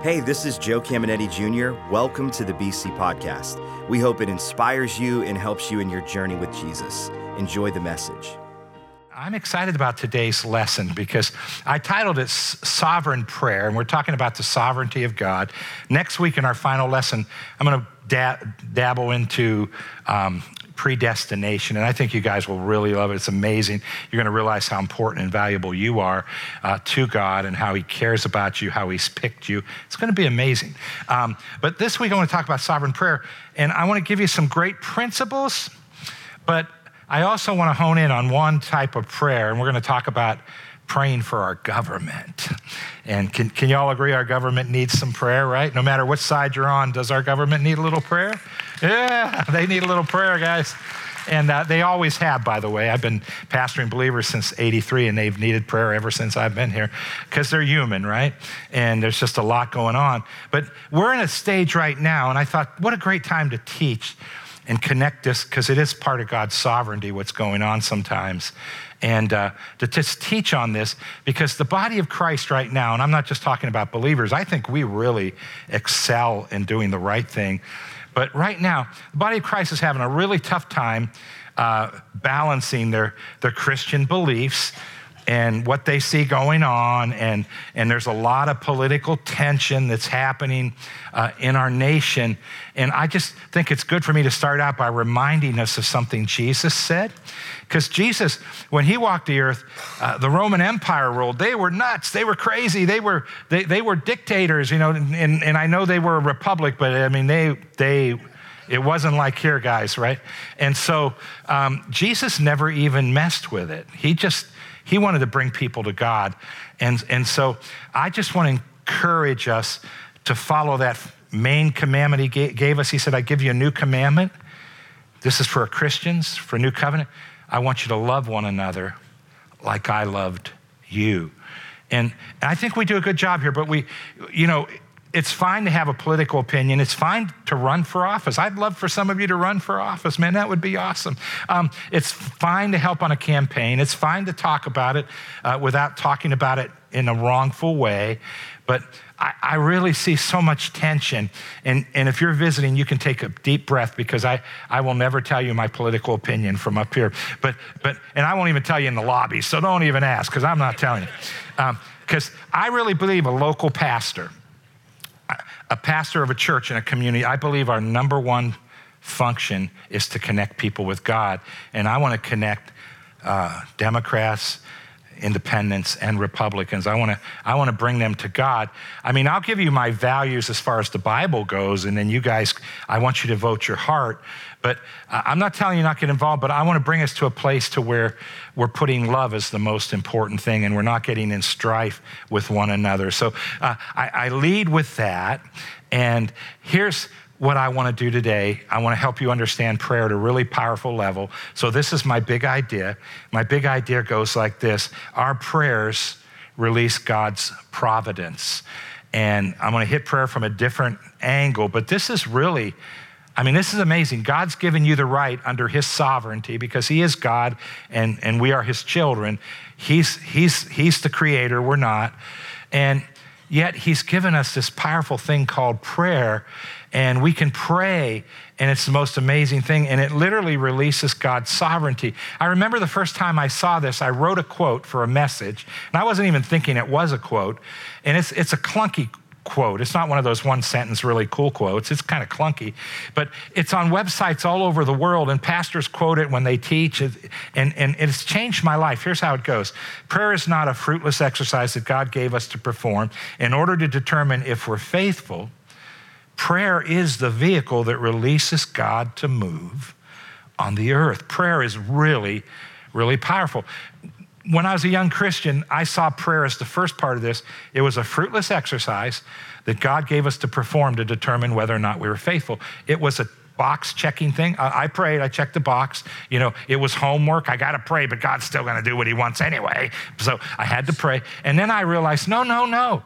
Hey, this is Joe Caminetti Jr. Welcome to the BC Podcast. We hope it inspires you and helps you in your journey with Jesus. Enjoy the message. I'm excited about today's lesson because I titled it Sovereign Prayer, and we're talking about the sovereignty of God. Next week in our final lesson, I'm going to da- dabble into um, predestination. And I think you guys will really love it. It's amazing. You're going to realize how important and valuable you are uh, to God and how He cares about you, how He's picked you. It's going to be amazing. Um, but this week, I want to talk about sovereign prayer. And I want to give you some great principles, but I also want to hone in on one type of prayer. And we're going to talk about praying for our government. And can, can you all agree our government needs some prayer, right? No matter what side you're on, does our government need a little prayer? Yeah, they need a little prayer, guys. And uh, they always have, by the way. I've been pastoring believers since 83, and they've needed prayer ever since I've been here because they're human, right? And there's just a lot going on. But we're in a stage right now, and I thought, what a great time to teach and connect this because it is part of God's sovereignty, what's going on sometimes and uh, to just teach on this because the body of Christ right now, and I'm not just talking about believers, I think we really excel in doing the right thing. But right now, the body of Christ is having a really tough time uh, balancing their, their Christian beliefs and what they see going on. And, and there's a lot of political tension that's happening uh, in our nation. And I just think it's good for me to start out by reminding us of something Jesus said. Because Jesus, when he walked the earth, uh, the Roman Empire ruled. They were nuts. They were crazy. They were, they, they were dictators, you know, and, and I know they were a republic, but I mean, they, they, it wasn't like here, guys, right? And so um, Jesus never even messed with it. He just, he wanted to bring people to God. And, and so I just want to encourage us to follow that main commandment he gave us. He said, I give you a new commandment. This is for Christians, for a new covenant. I want you to love one another like I loved you. And I think we do a good job here, but we, you know, it's fine to have a political opinion. It's fine to run for office. I'd love for some of you to run for office, man. That would be awesome. Um, it's fine to help on a campaign. It's fine to talk about it uh, without talking about it in a wrongful way. But I, I, really see so much tension. And, and if you're visiting, you can take a deep breath because I, I will never tell you my political opinion from up here. But, but, and I won't even tell you in the lobby, so don't even ask because I'm not telling you. Because um, I really believe a local pastor a pastor of a church in a community, I believe our number one function is to connect people with God. And I want to connect uh, Democrats, independents, and Republicans. I want to I want to bring them to God. I mean, I'll give you my values as far as the Bible goes, and then you guys, I want you to vote your heart. But I'm not telling you not get involved, but I want to bring us to a place to where we're putting love as the most important thing and we're not getting in strife with one another. So uh, I, I lead with that. And here's what I want to do today. I want to help you understand prayer at a really powerful level. So this is my big idea. My big idea goes like this Our prayers release God's providence. And I'm going to hit prayer from a different angle, but this is really I mean, this is amazing. God's given you the right under his sovereignty because he is God and, and we are his children. He's, he's, he's the creator, we're not. And yet he's given us this powerful thing called prayer, and we can pray, and it's the most amazing thing, and it literally releases God's sovereignty. I remember the first time I saw this, I wrote a quote for a message, and I wasn't even thinking it was a quote, and it's, it's a clunky quote. It's not one of those one sentence, really cool quotes. It's kind of clunky, but it's on websites all over the world, and pastors quote it when they teach, and, and it's changed my life. Here's how it goes Prayer is not a fruitless exercise that God gave us to perform in order to determine if we're faithful. Prayer is the vehicle that releases God to move on the earth. Prayer is really, really powerful when I was a young Christian, I saw prayer as the first part of this. It was a fruitless exercise that God gave us to perform to determine whether or not we were faithful. It was a box checking thing. I, prayed, I checked the box. You know, it was homework. I got to pray, but God's still going to do what He wants anyway. So I had to pray. And then I realized no, no, no.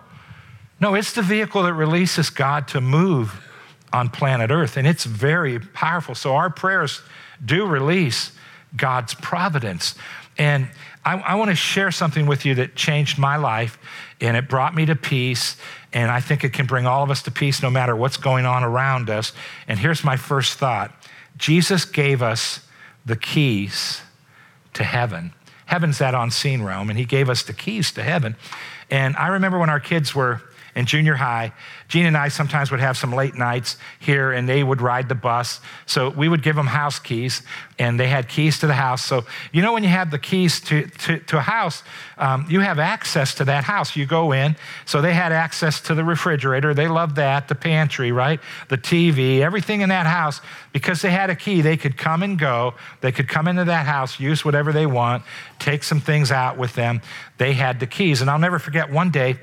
No, it's the vehicle that releases God to move on planet Earth. And it's very powerful. So our prayers do release God's providence. And I, I want to share something with you that changed my life and it brought me to peace And I think it can bring all of us to peace no matter what's going on around us. And here's my first thought Jesus gave us the keys to heaven. Heaven's that unseen realm, and He gave us the keys to heaven. And I remember when our kids were in junior high, Gene and I sometimes would have some late nights here and they would ride the bus. So we would give them house keys and they had keys to the house. So, you know, when you have the keys to, to, to a house, um, you have access to that house. You go in. So they had access to the refrigerator. They loved that, the pantry, right? The TV, everything in that house. Because they had a key, they could come and go. They could come into that house, use whatever they want, take some things out with them. They had the keys. And I'll never forget one day,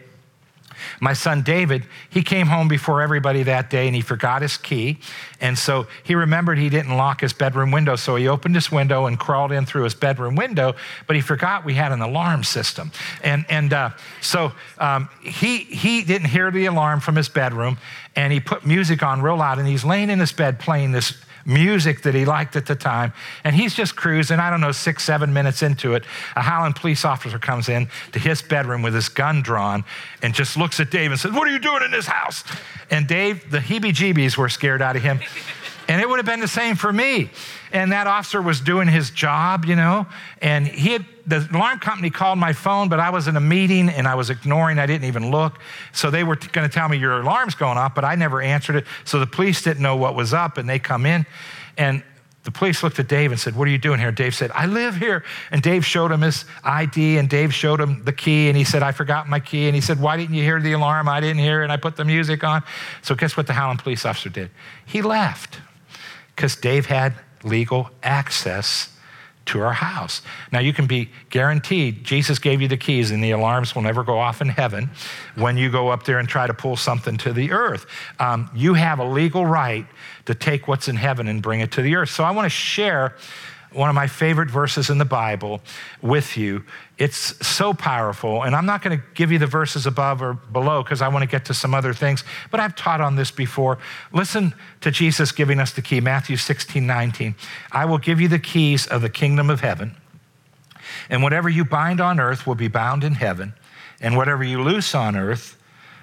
my son David, he came home before everybody that day and he forgot his key. And so he remembered he didn't lock his bedroom window. So he opened his window and crawled in through his bedroom window, but he forgot we had an alarm system. And, and uh, so um, he, he didn't hear the alarm from his bedroom and he put music on real loud and he's laying in his bed playing this music that he liked at the time. And he's just cruising, I don't know, six, seven minutes into it. A Highland police officer comes in to his bedroom with his gun drawn and just looks at Dave and says, What are you doing in this house? And Dave, the heebie jeebies were scared out of him. And it would have been the same for me. And that officer was doing his job, you know, and he had, the alarm company called my phone, but I was in a meeting and I was ignoring, I didn't even look. So they were going to tell me your alarm's going off, but I never answered it. So the police didn't know what was up and they come in and the police looked at Dave and said, What are you doing here? Dave said, I live here. And Dave showed him his ID and Dave showed him the key. And he said, I forgot my key. And he said, Why didn't you hear the alarm? I didn't hear it. And I put the music on. So guess what the Highland police officer did? He left because Dave had legal access to our house. Now, you can be guaranteed Jesus gave you the keys, and the alarms will never go off in heaven when you go up there and try to pull something to the earth. Um, you have a legal right to take what's in heaven and bring it to the earth. So, I want to share one of my favorite verses in the Bible with you. It's so powerful. And I'm not going to give you the verses above or below because I want to get to some other things, but I've taught on this before. Listen to Jesus giving us the key Matthew 16, 19. I will give you the keys of the kingdom of heaven. And whatever you bind on earth will be bound in heaven, and whatever you loose on earth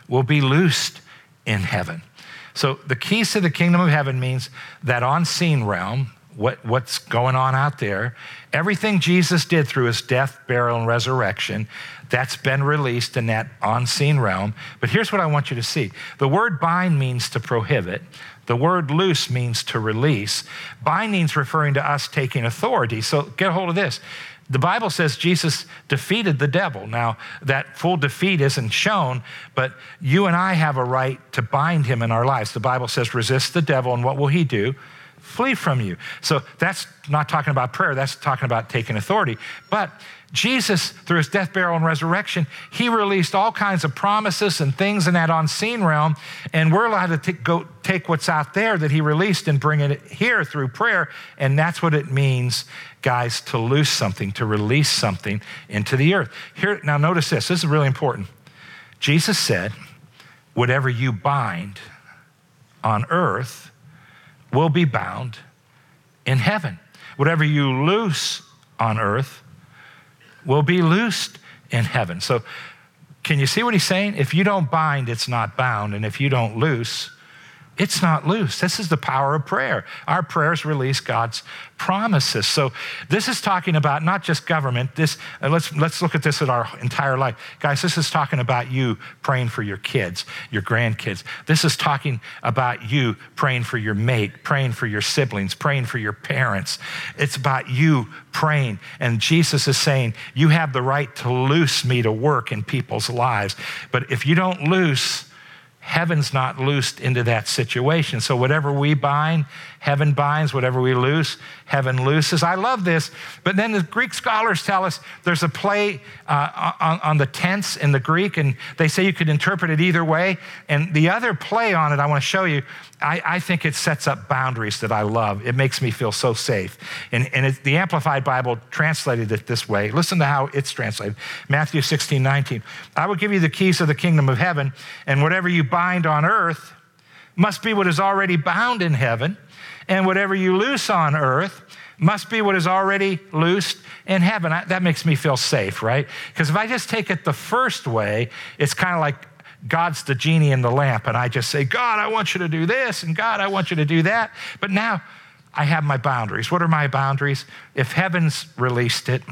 will be loosed in heaven. So, the keys to the kingdom of heaven means that unseen realm, what, what's going on out there. Everything Jesus did through his death, burial, and resurrection, that's been released in that unseen realm. But here's what I want you to see the word bind means to prohibit. The word loose means to release. Binding's referring to us taking authority. So get a hold of this. The Bible says Jesus defeated the devil. Now, that full defeat isn't shown, but you and I have a right to bind him in our lives. The Bible says, resist the devil, and what will he do? Flee from you. So that's not talking about prayer, that's talking about taking authority. But Jesus, through his death, burial, and resurrection, he released all kinds of promises and things in that unseen realm. And we're allowed to t- go take what's out there that he released and bring it here through prayer. And that's what it means, guys, to loose something, to release something into the earth. Here, now notice this. This is really important. Jesus said, whatever you bind on earth will be bound in heaven. Whatever you loose on earth will be loosed in heaven. So, can you see what he's saying? If you don't bind, it's not bound. And if you don't loose, it's not loose. This is the power of prayer. Our prayers release God's promises. So this is talking about not just government. This uh, let's let's look at this at our entire life. Guys, this is talking about you praying for your kids, your grandkids. This is talking about you praying for your mate, praying for your siblings, praying for your parents. It's about you praying. And Jesus is saying, you have the right to loose me to work in people's lives. But if you don't loose heaven's not loosed into that situation. So whatever we bind, heaven binds. Whatever we loose, heaven looses. I love this. But then the Greek scholars tell us there's a play uh, on, on, the tense in the Greek, and they say you could interpret it either way. And the other play on it I want to show you, I, I think it sets up boundaries that I love. It makes me feel so safe. And, and the Amplified Bible translated it this way. Listen to how it's translated Matthew 16, 19. I will give you the keys of the kingdom of heaven, and whatever you bind on earth must be what is already bound in heaven, and whatever you loose on earth must be what is already loosed in heaven. I, that makes me feel safe, right? Because if I just take it the first way, it's kind of like God's the genie in the lamp, and I just say, God, I want you to do this, and God, I want you to do that. But now I have my boundaries. What are my boundaries? If heaven's released it,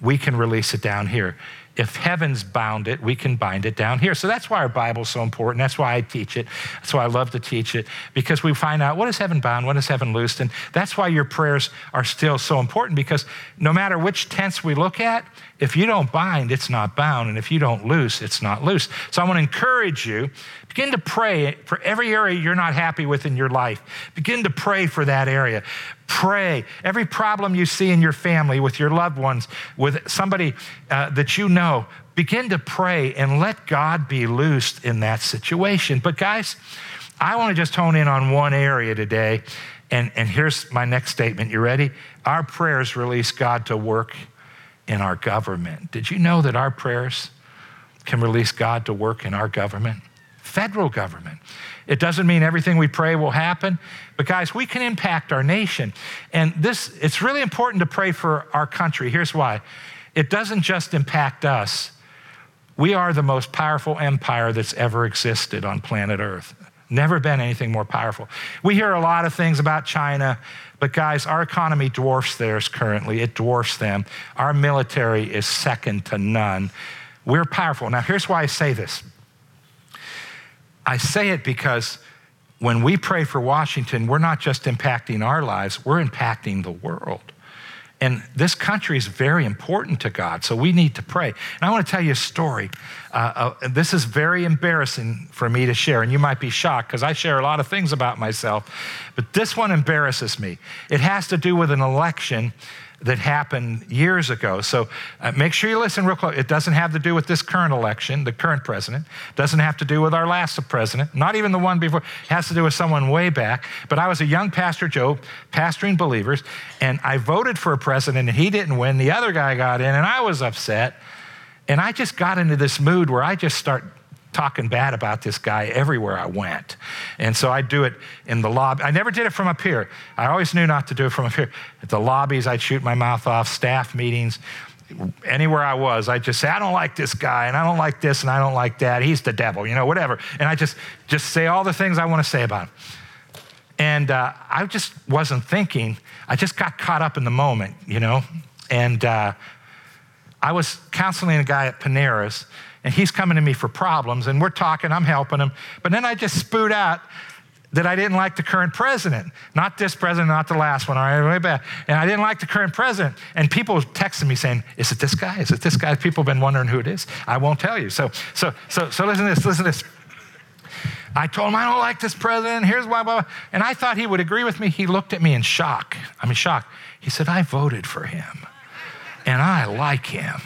we can release it down here if heaven's bound it, we can bind it down here. So that's why our Bible's so important. That's why I teach it. That's why I love to teach it, because we find out what is heaven bound, what is heaven loosed. And that's why your prayers are still so important, because no matter which tense we look at, if you don't bind, it's not bound. And if you don't loose, it's not loose. So I want to encourage you begin to pray for every area you're not happy with in your life. Begin to pray for that area. Pray. Every problem you see in your family, with your loved ones, with somebody uh, that you know, begin to pray and let God be loosed in that situation. But, guys, I want to just hone in on one area today. And, and here's my next statement. You ready? Our prayers release God to work in our government. Did you know that our prayers can release God to work in our government? Federal government. It doesn't mean everything we pray will happen, but guys, we can impact our nation. And this, it's really important to pray for our country. Here's why it doesn't just impact us, we are the most powerful empire that's ever existed on planet Earth. Never been anything more powerful. We hear a lot of things about China, but guys, our economy dwarfs theirs currently. It dwarfs them. Our military is second to none. We're powerful. Now, here's why I say this I say it because when we pray for Washington, we're not just impacting our lives, we're impacting the world. And this country is very important to God, so we need to pray. And I want to tell you a story. Uh, uh, this is very embarrassing for me to share, and you might be shocked because I share a lot of things about myself, but this one embarrasses me. It has to do with an election that happened years ago. So uh, make sure you listen real close. It doesn't have to do with this current election, the current president. It doesn't have to do with our last president, not even the one before. It has to do with someone way back. But I was a young pastor, Joe, pastoring believers, and I voted for a president and he didn't win. The other guy got in and I was upset. And I just got into this mood where I just start talking bad about this guy everywhere I went. And so I'd do it in the lobby. I never did it from up here. I always knew not to do it from up here. At the lobbies, I'd shoot my mouth off, staff meetings, anywhere I was, I'd just say, I don't like this guy, and I don't like this, and I don't like that. He's the devil, you know, whatever. And I just, just say all the things I want to say about him. And uh, I just wasn't thinking. I just got caught up in the moment, you know. And uh, I was counseling a guy at Panera's, and he's coming to me for problems, and we're talking, I'm helping him. But then I just spewed out that I didn't like the current president. Not this president, not the last one, all right, way back. And I didn't like the current president. And people texting me saying, Is it this guy? Is it this guy? People have been wondering who it is. I won't tell you. So, so, so, so listen to this, listen to this. I told him I don't like this president. Here's why, blah, blah. And I thought he would agree with me. He looked at me in shock. I mean, shock. He said, I voted for him and I like him.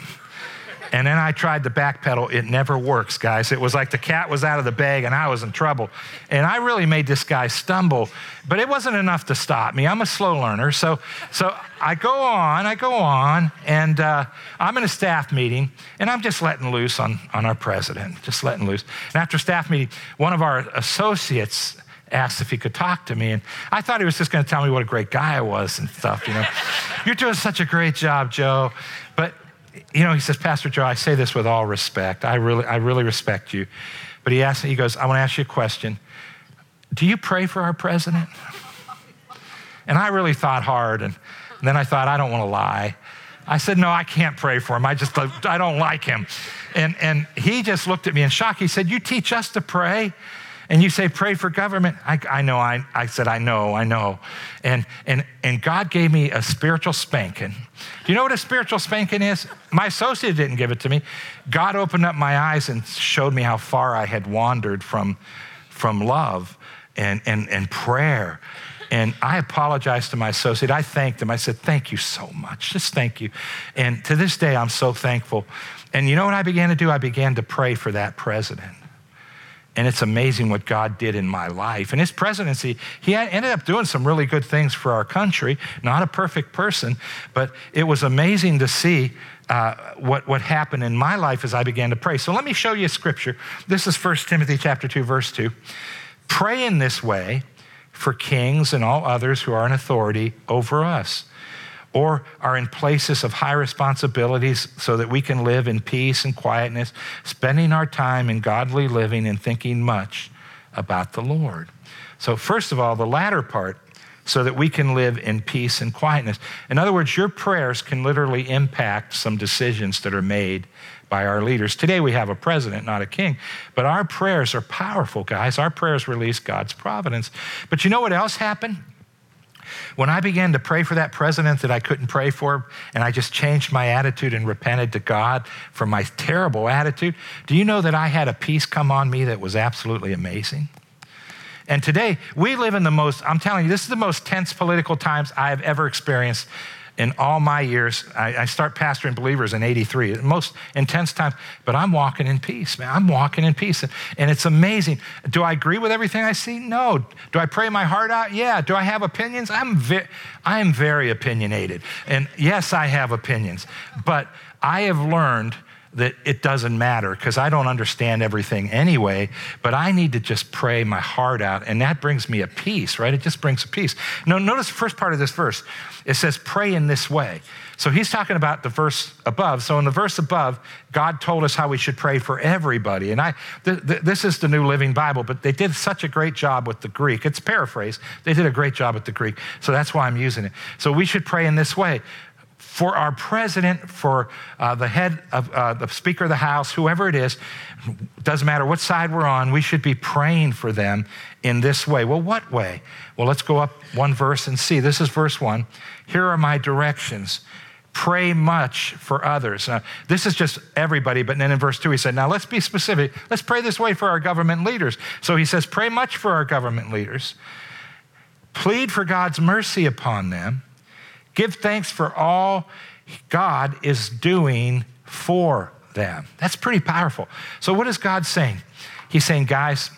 And then I tried to backpedal. It never works, guys. It was like the cat was out of the bag and I was in trouble. And I really made this guy stumble, but it wasn't enough to stop me. I'm a slow learner. So, so I go on, I go on, and uh, I'm in a staff meeting and I'm just letting loose on, on our president, just letting loose. And after staff meeting, one of our associates asked if he could talk to me. And I thought he was just going to tell me what a great guy I was and stuff, you know. You're doing such a great job, Joe. But you know, he says, Pastor Joe, I say this with all respect. I really, I really respect you. But he asked me, he goes, I want to ask you a question. Do you pray for our president? And I really thought hard. And, and then I thought, I don't want to lie. I said, No, I can't pray for him. I just, I don't like him. And, and he just looked at me in shock. He said, You teach us to pray? And you say, pray for government. I, I know, I, I said, I know, I know. And, and, and God gave me a spiritual spanking. Do you know what a spiritual spanking is? My associate didn't give it to me. God opened up my eyes and showed me how far I had wandered from, from love and, and, and prayer. And I apologized to my associate. I thanked him. I said, Thank you so much. Just thank you. And to this day, I'm so thankful. And you know what I began to do? I began to pray for that president. And it's amazing what God did in my life. In his presidency, he ended up doing some really good things for our country. Not a perfect person, but it was amazing to see uh, what, what happened in my life as I began to pray. So let me show you a scripture. This is 1 Timothy chapter 2, verse 2. Pray in this way for kings and all others who are in authority over us. Or are in places of high responsibilities so that we can live in peace and quietness, spending our time in godly living and thinking much about the Lord. So, first of all, the latter part, so that we can live in peace and quietness. In other words, your prayers can literally impact some decisions that are made by our leaders. Today we have a president, not a king, but our prayers are powerful, guys. Our prayers release God's providence. But you know what else happened? When I began to pray for that president that I couldn't pray for, and I just changed my attitude and repented to God for my terrible attitude, do you know that I had a peace come on me that was absolutely amazing? And today, we live in the most, I'm telling you, this is the most tense political times I have ever experienced in all my years. I, I start pastoring believers in 83, most intense times, but I'm walking in peace, man. I'm walking in peace. And, and it's amazing. Do I agree with everything I see? No. Do I pray my heart out? Yeah. Do I have opinions? I'm, ve- I am very opinionated. And yes, I have opinions, but I have learned that it doesn't matter because I don't understand everything anyway, but I need to just pray my heart out, and that brings me a peace, right? It just brings a peace. Now, notice the first part of this verse. It says, pray in this way. So he's talking about the verse above. So in the verse above, God told us how we should pray for everybody. And I, th- th- this is the New Living Bible, but they did such a great job with the Greek. It's paraphrased. They did a great job with the Greek. So that's why I'm using it. So we should pray in this way for our president, for uh, the head of uh, the Speaker of the House, whoever it is, doesn't matter what side we're on, we should be praying for them in this way. Well, what way? Well, let's go up one verse and see. This is verse one. Here are my directions. Pray much for others. Now, this is just everybody, but then in verse 2 he said, Now let's be specific. Let's pray this way for our government leaders. So he says, Pray much for our government leaders. Plead for God's mercy upon them Give thanks for all God is doing for them. That's pretty powerful. So, what is God saying? He's saying, guys,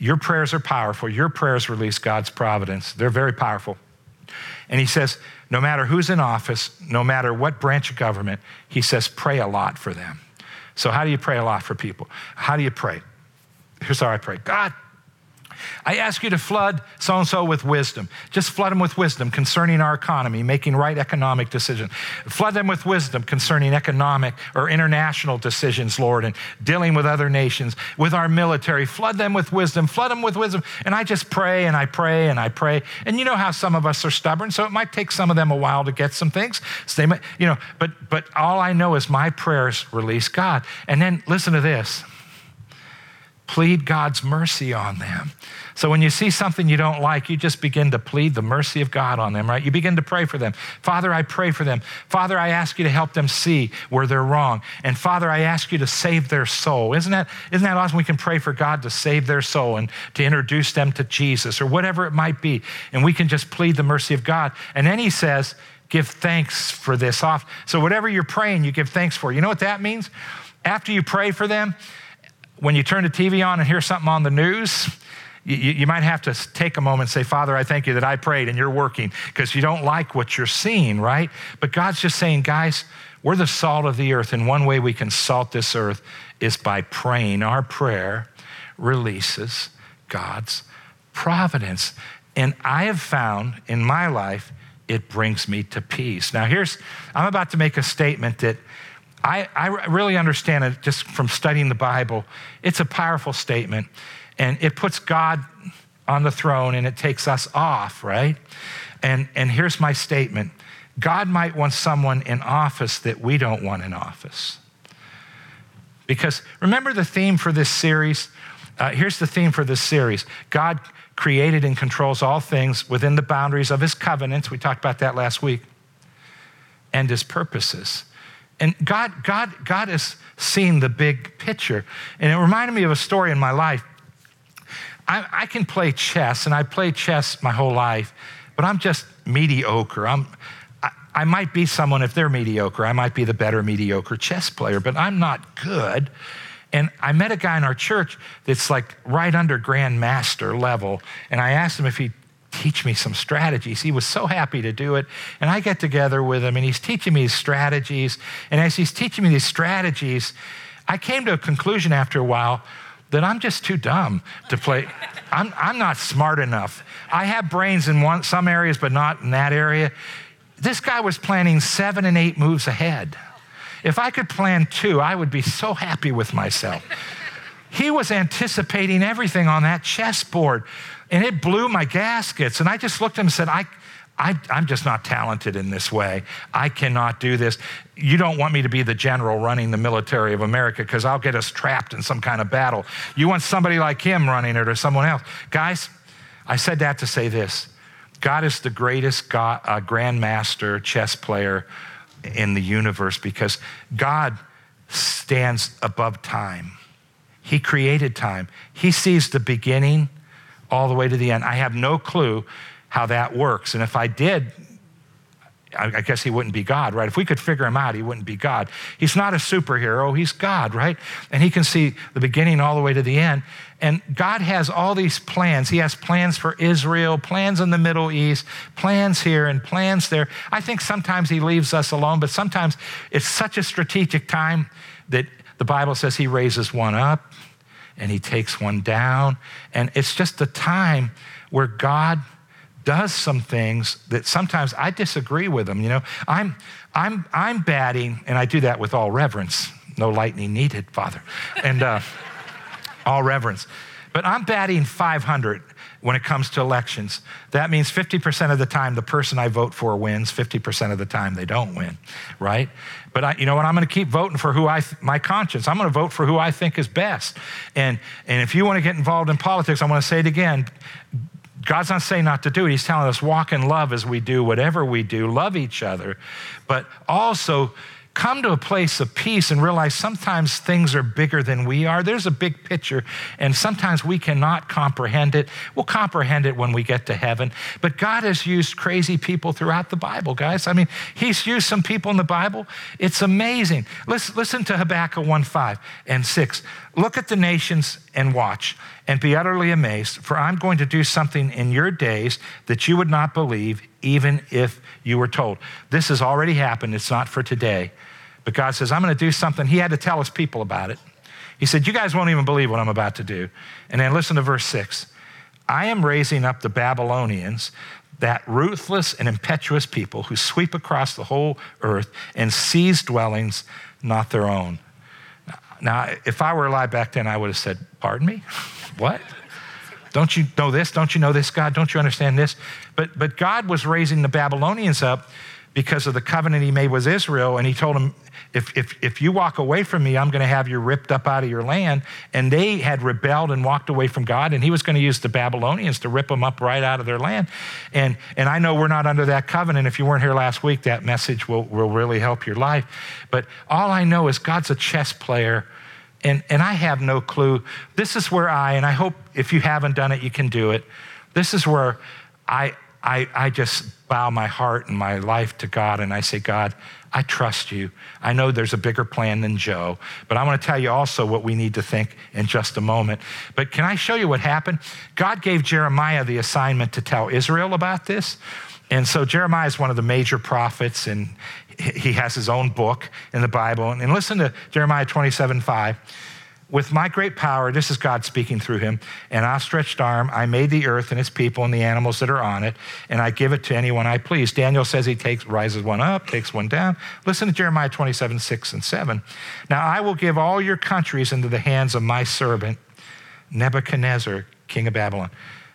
your prayers are powerful. Your prayers release God's providence. They're very powerful. And he says, no matter who's in office, no matter what branch of government, he says, pray a lot for them. So, how do you pray a lot for people? How do you pray? Here's how I pray God, I ask you to flood so and so with wisdom. Just flood them with wisdom concerning our economy, making right economic decisions. Flood them with wisdom concerning economic or international decisions, Lord, and dealing with other nations, with our military. Flood them with wisdom. Flood them with wisdom. And I just pray and I pray and I pray. And you know how some of us are stubborn, so it might take some of them a while to get some things. So they might, you know, but but all I know is my prayers release God. And then listen to this plead God's mercy on them. So when you see something you don't like, you just begin to plead the mercy of God on them, right? You begin to pray for them. Father, I pray for them. Father, I ask you to help them see where they're wrong. And Father, I ask you to save their soul. Isn't that, isn't that awesome? We can pray for God to save their soul and to introduce them to Jesus or whatever it might be. And we can just plead the mercy of God. And then he says, give thanks for this off. So whatever you're praying, you give thanks for. You know what that means? After you pray for them, when you turn the TV on and hear something on the news, you, you, might have to take a moment and say, Father, I thank you that I prayed and you're working because you don't like what you're seeing, right? But God's just saying, guys, we're the salt of the earth, and one way we can salt this earth is by praying. Our prayer releases God's providence. And I have found in my life, it brings me to peace. Now, here's, I'm about to make a statement that I, I really understand it just from studying the Bible. It's a powerful statement, and it puts God on the throne and it takes us off, right? And, and here's my statement God might want someone in office that we don't want in office. Because remember the theme for this series? Uh, here's the theme for this series God created and controls all things within the boundaries of his covenants. We talked about that last week. And his purposes. And God, God, God has seen the big picture. And it reminded me of a story in my life. I, I can play chess, and I played chess my whole life, but I'm just mediocre. I'm, I, I might be someone, if they're mediocre, I might be the better mediocre chess player, but I'm not good. And I met a guy in our church that's like right under grandmaster level. And I asked him if he'd teach me some strategies. He was so happy to do it. And I get together with him and he's teaching me these strategies. And as he's teaching me these strategies, I came to a conclusion after a while that I'm just too dumb to play. I'm, I'm not smart enough. I have brains in one, some areas, but not in that area. this guy was planning seven and eight moves ahead. If I could plan two, I would be so happy with myself. He was anticipating everything on that chessboard, and it blew my gaskets. And I just looked at him and said, I, I, am just not talented in this way. I cannot do this. You don't want me to be the general running the military of America because I'll get us trapped in some kind of battle. You want somebody like him running it or someone else. Guys, I said that to say this God is the greatest God, uh, grandmaster chess player in the universe because God stands above time. He created time, He sees the beginning all the way to the end. I have no clue how that works. And if I did, I guess he wouldn't be God, right? If we could figure him out, he wouldn't be God. He's not a superhero, he's God, right? And he can see the beginning all the way to the end. And God has all these plans. He has plans for Israel, plans in the Middle East, plans here, and plans there. I think sometimes he leaves us alone, but sometimes it's such a strategic time that the Bible says he raises one up and he takes one down. And it's just a time where God does some things that sometimes I disagree with him. You know, I'm, I'm, I'm batting, and I do that with all reverence. No lightning needed, Father. And uh, all reverence. But I'm batting 500 when it comes to elections. That means 50% of the time the person I vote for wins, 50% of the time they don't win, right? But I, you know what? I'm going to keep voting for who I, th- my conscience. I'm going to vote for who I think is best. And, and if you want to get involved in politics, I want to say it again God's not saying not to do it. He's telling us walk in love as we do whatever we do, love each other, but also come to a place of peace and realize sometimes things are bigger than we are. There's a big picture, and sometimes we cannot comprehend it. We'll comprehend it when we get to heaven. But God has used crazy people throughout the Bible, guys. I mean, He's used some people in the Bible. It's amazing. Listen, listen to Habakkuk 1 5 and 6. Look at the nations and watch and be utterly amazed, for I'm going to do something in your days that you would not believe, even if you were told. This has already happened. It's not for today. But God says, I'm going to do something. He had to tell his people about it. He said, You guys won't even believe what I'm about to do. And then listen to verse six I am raising up the Babylonians, that ruthless and impetuous people who sweep across the whole earth and seize dwellings not their own. Now, if I were alive back then, I would have said, Pardon me? what? Don't you know this? Don't you know this, God? Don't you understand this? But, but God was raising the Babylonians up because of the covenant he made with Israel. And he told them, if, if, if you walk away from me, I'm going to have you ripped up out of your land. And they had rebelled and walked away from God. And he was going to use the Babylonians to rip them up right out of their land. And, and I know we're not under that covenant. If you weren't here last week, that message will, will really help your life. But all I know is God's a chess player and, and I have no clue. This is where I, and I hope if you haven't done it, you can do it. This is where I, I, I just bow my heart and my life to God and I say, God, I trust you. I know there's a bigger plan than Joe, but I want to tell you also what we need to think in just a moment. But can I show you what happened? God gave Jeremiah the assignment to tell Israel about this. And so Jeremiah is one of the major prophets, and he has his own book in the Bible. And listen to Jeremiah 27 5. With my great power, this is God speaking through him, an outstretched arm, I made the earth and its people and the animals that are on it, and I give it to anyone I please. Daniel says he takes, rises one up, takes one down. Listen to Jeremiah 27, 6 and 7. Now I will give all your countries into the hands of my servant, Nebuchadnezzar, king of Babylon.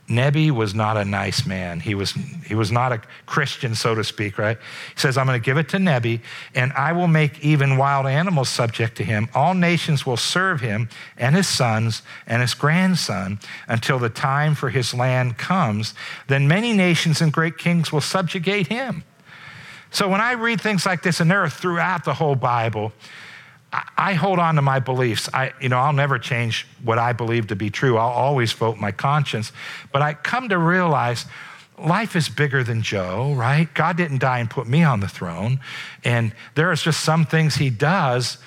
Nebi was not a nice man. He was, he was not a Christian, so to speak, right? He says, I'm going to give it to Nebi, and I will make even wild animals subject to him. All nations will serve him and his sons and his grandson until the time for his land comes. Then many nations and great kings will subjugate him. So when I read things like this, and there are throughout the whole Bible, I hold on to my beliefs. I, you know, I'll never change what I believe to be true. I'll always vote my conscience. But I come to realize life is bigger than Joe, right? God didn't die and put me on the throne. And there is just some things he does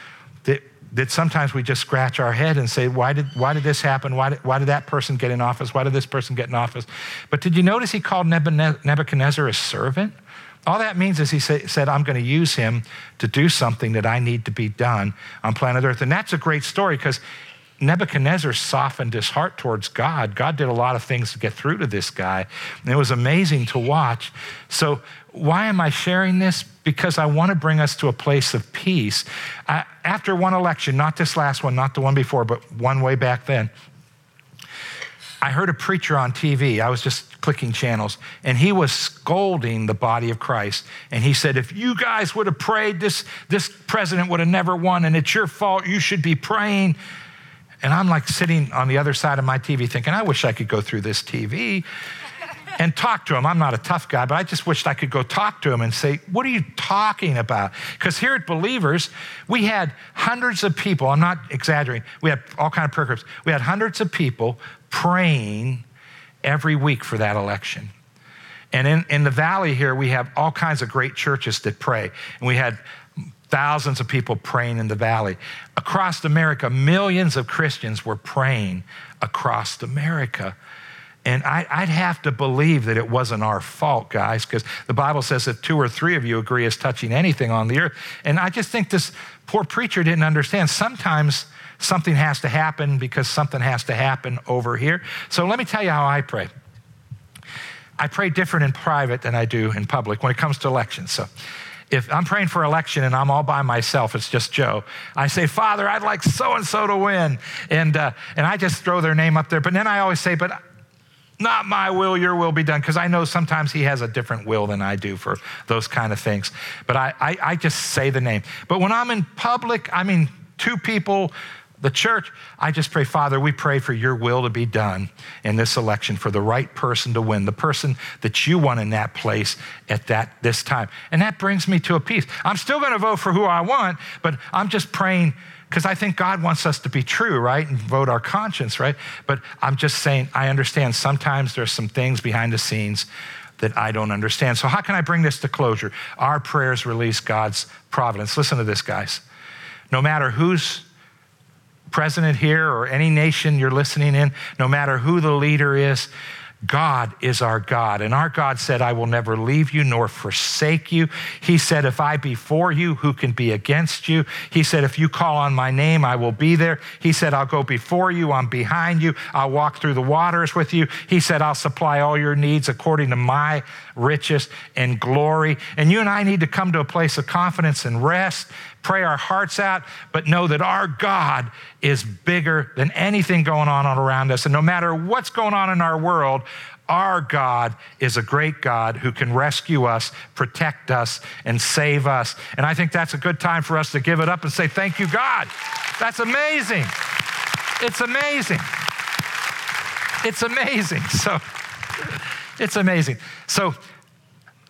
that, that sometimes we just scratch our head and say, why did, why did this happen? Why did, why did that person get in office? Why did this person get in office? But did you notice he called Nebuchadnezzar a servant? All that means is he said, I'm going to use him to do something that I need to be done on planet Earth. And that's a great story because Nebuchadnezzar softened his heart towards God. God did a lot of things to get through to this guy. And it was amazing to watch. So, why am I sharing this? Because I want to bring us to a place of peace. I, after one election, not this last one, not the one before, but one way back then, I heard a preacher on TV. I was just clicking channels, and he was scolding the body of Christ. And he said, If you guys would have prayed, this, this president would have never won, and it's your fault. You should be praying. And I'm like sitting on the other side of my TV thinking, I wish I could go through this TV and talk to him. I'm not a tough guy, but I just wished I could go talk to him and say, What are you talking about? Because here at Believers, we had hundreds of people. I'm not exaggerating. We had all kind of prayer groups. We had hundreds of people praying every week for that election. And in, in the valley here, we have all kinds of great churches that pray. And we had thousands of people praying in the valley. Across America, millions of Christians were praying across America. And I, would have to believe that it wasn't our fault, guys, because the Bible says that two or three of you agree as touching anything on the earth. And I just think this poor preacher didn't understand. Sometimes something has to happen because something has to happen over here. So let me tell you how I pray. I pray different in private than I do in public when it comes to elections. So if I'm praying for election and I'm all by myself, it's just Joe. I say, Father, I'd like so and so to win, and uh, and I just throw their name up there. But then I always say, but not my will, your will be done, because I know sometimes he has a different will than I do for those kind of things. But I, I, I just say the name. But when I'm in public, I mean, two people the church, I just pray, Father, we pray for your will to be done in this election, for the right person to win, the person that you want in that place at that this time. And that brings me to a peace. I'm still going to vote for who I want, but I'm just praying because I think God wants us to be true, right? And vote our conscience, right? But I'm just saying, I understand sometimes there's some things behind the scenes that I don't understand. So, how can I bring this to closure? Our prayers release God's providence. Listen to this, guys. No matter who's president here or any nation you're listening in, no matter who the leader is, God is our God. And our God said, I will never leave you nor forsake you. He said, If I be for you, who can be against you? He said, If you call on my name, I will be there. He said, I'll go before you, I'm behind you, I'll walk through the waters with you. He said, I'll supply all your needs according to my riches and glory. And you and I need to come to a place of confidence and rest pray our hearts out, but know that our God is bigger than anything going on around us. And no matter what's going on in our world, our God is a great God who can rescue us, protect us, and save us. And I think that's a good time for us to give it up and say, Thank you, God. That's amazing. It's amazing. It's amazing. So, it's amazing. So,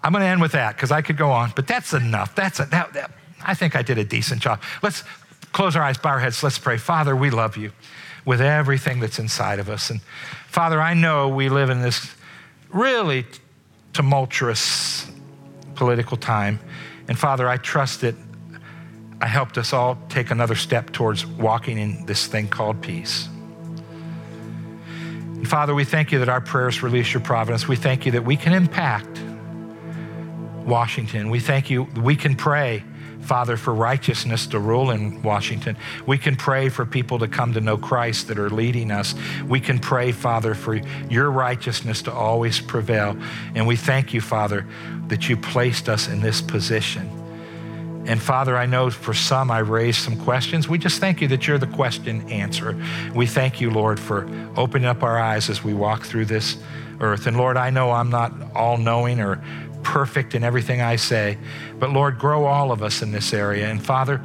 I'm going to end with that because I could go on, but that's enough. That's a, that, that, I think I did a decent job. Let's close our eyes, bow our heads. Let's pray. Father, we love you with everything that's inside of us. And Father, I know we live in this really tumultuous political time. And Father, I trust that I helped us all take another step towards walking in this thing called peace. Father, we thank you that our prayers release your providence. We thank you that we can impact Washington. We thank you we can pray Father, for righteousness to rule in Washington. We can pray for people to come to know Christ that are leading us. We can pray, Father, for your righteousness to always prevail. And we thank you, Father, that you placed us in this position. And Father, I know for some I raised some questions. We just thank you that you're the question answer. We thank you, Lord, for opening up our eyes as we walk through this earth. And Lord, I know I'm not all knowing or perfect in everything I say. But Lord, grow all of us in this area. And Father,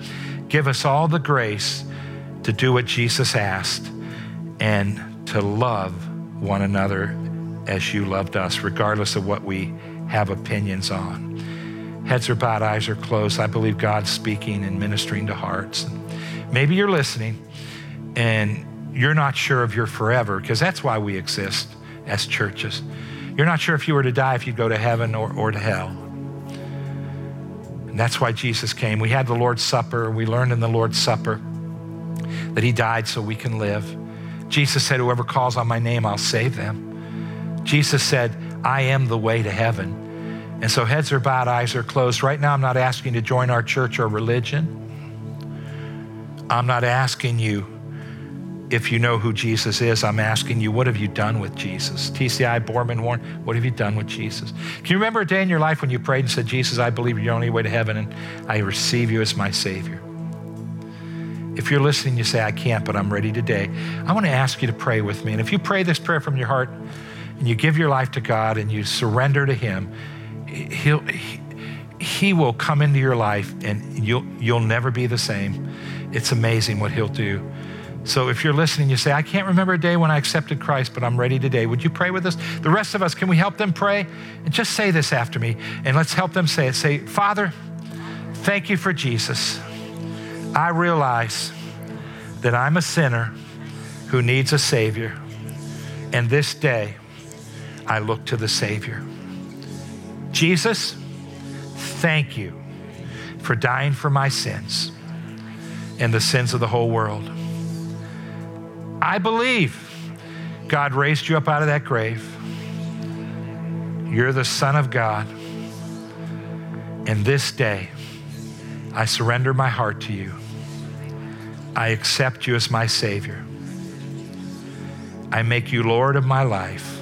give us all the grace to do what Jesus asked and to love one another as you loved us, regardless of what we have opinions on. Heads are bowed, eyes are closed. I believe God's speaking and ministering to hearts. Maybe you're listening and you're not sure of your forever, because that's why we exist as churches. You're not sure if you were to die, if you'd go to heaven or, or to hell. And that's why Jesus came. We had the Lord's Supper. We learned in the Lord's Supper that He died so we can live. Jesus said, Whoever calls on my name, I'll save them. Jesus said, I am the way to heaven. And so heads are bowed, eyes are closed. Right now, I'm not asking you to join our church or religion. I'm not asking you if you know who Jesus is, I'm asking you, what have you done with Jesus? TCI, Borman, Warren, what have you done with Jesus? Can you remember a day in your life when you prayed and said, Jesus, I believe you're the only way to heaven and I receive you as my Savior? If you're listening, you say, I can't, but I'm ready today. I want to ask you to pray with me. And if you pray this prayer from your heart and you give your life to God and you surrender to Him, He'll, he, he will come into your life and you'll, you'll never be the same. It's amazing what He'll do. So if you're listening, you say, I can't remember a day when I accepted Christ, but I'm ready today. Would you pray with us? The rest of us, can we help them pray? And just say this after me, and let's help them say it. Say, Father, thank you for Jesus. I realize that I'm a sinner who needs a Savior. And this day, I look to the Savior. Jesus, thank you for dying for my sins and the sins of the whole world. I believe God raised you up out of that grave. You're the Son of God. And this day, I surrender my heart to you. I accept you as my Savior. I make you Lord of my life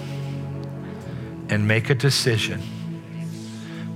and make a decision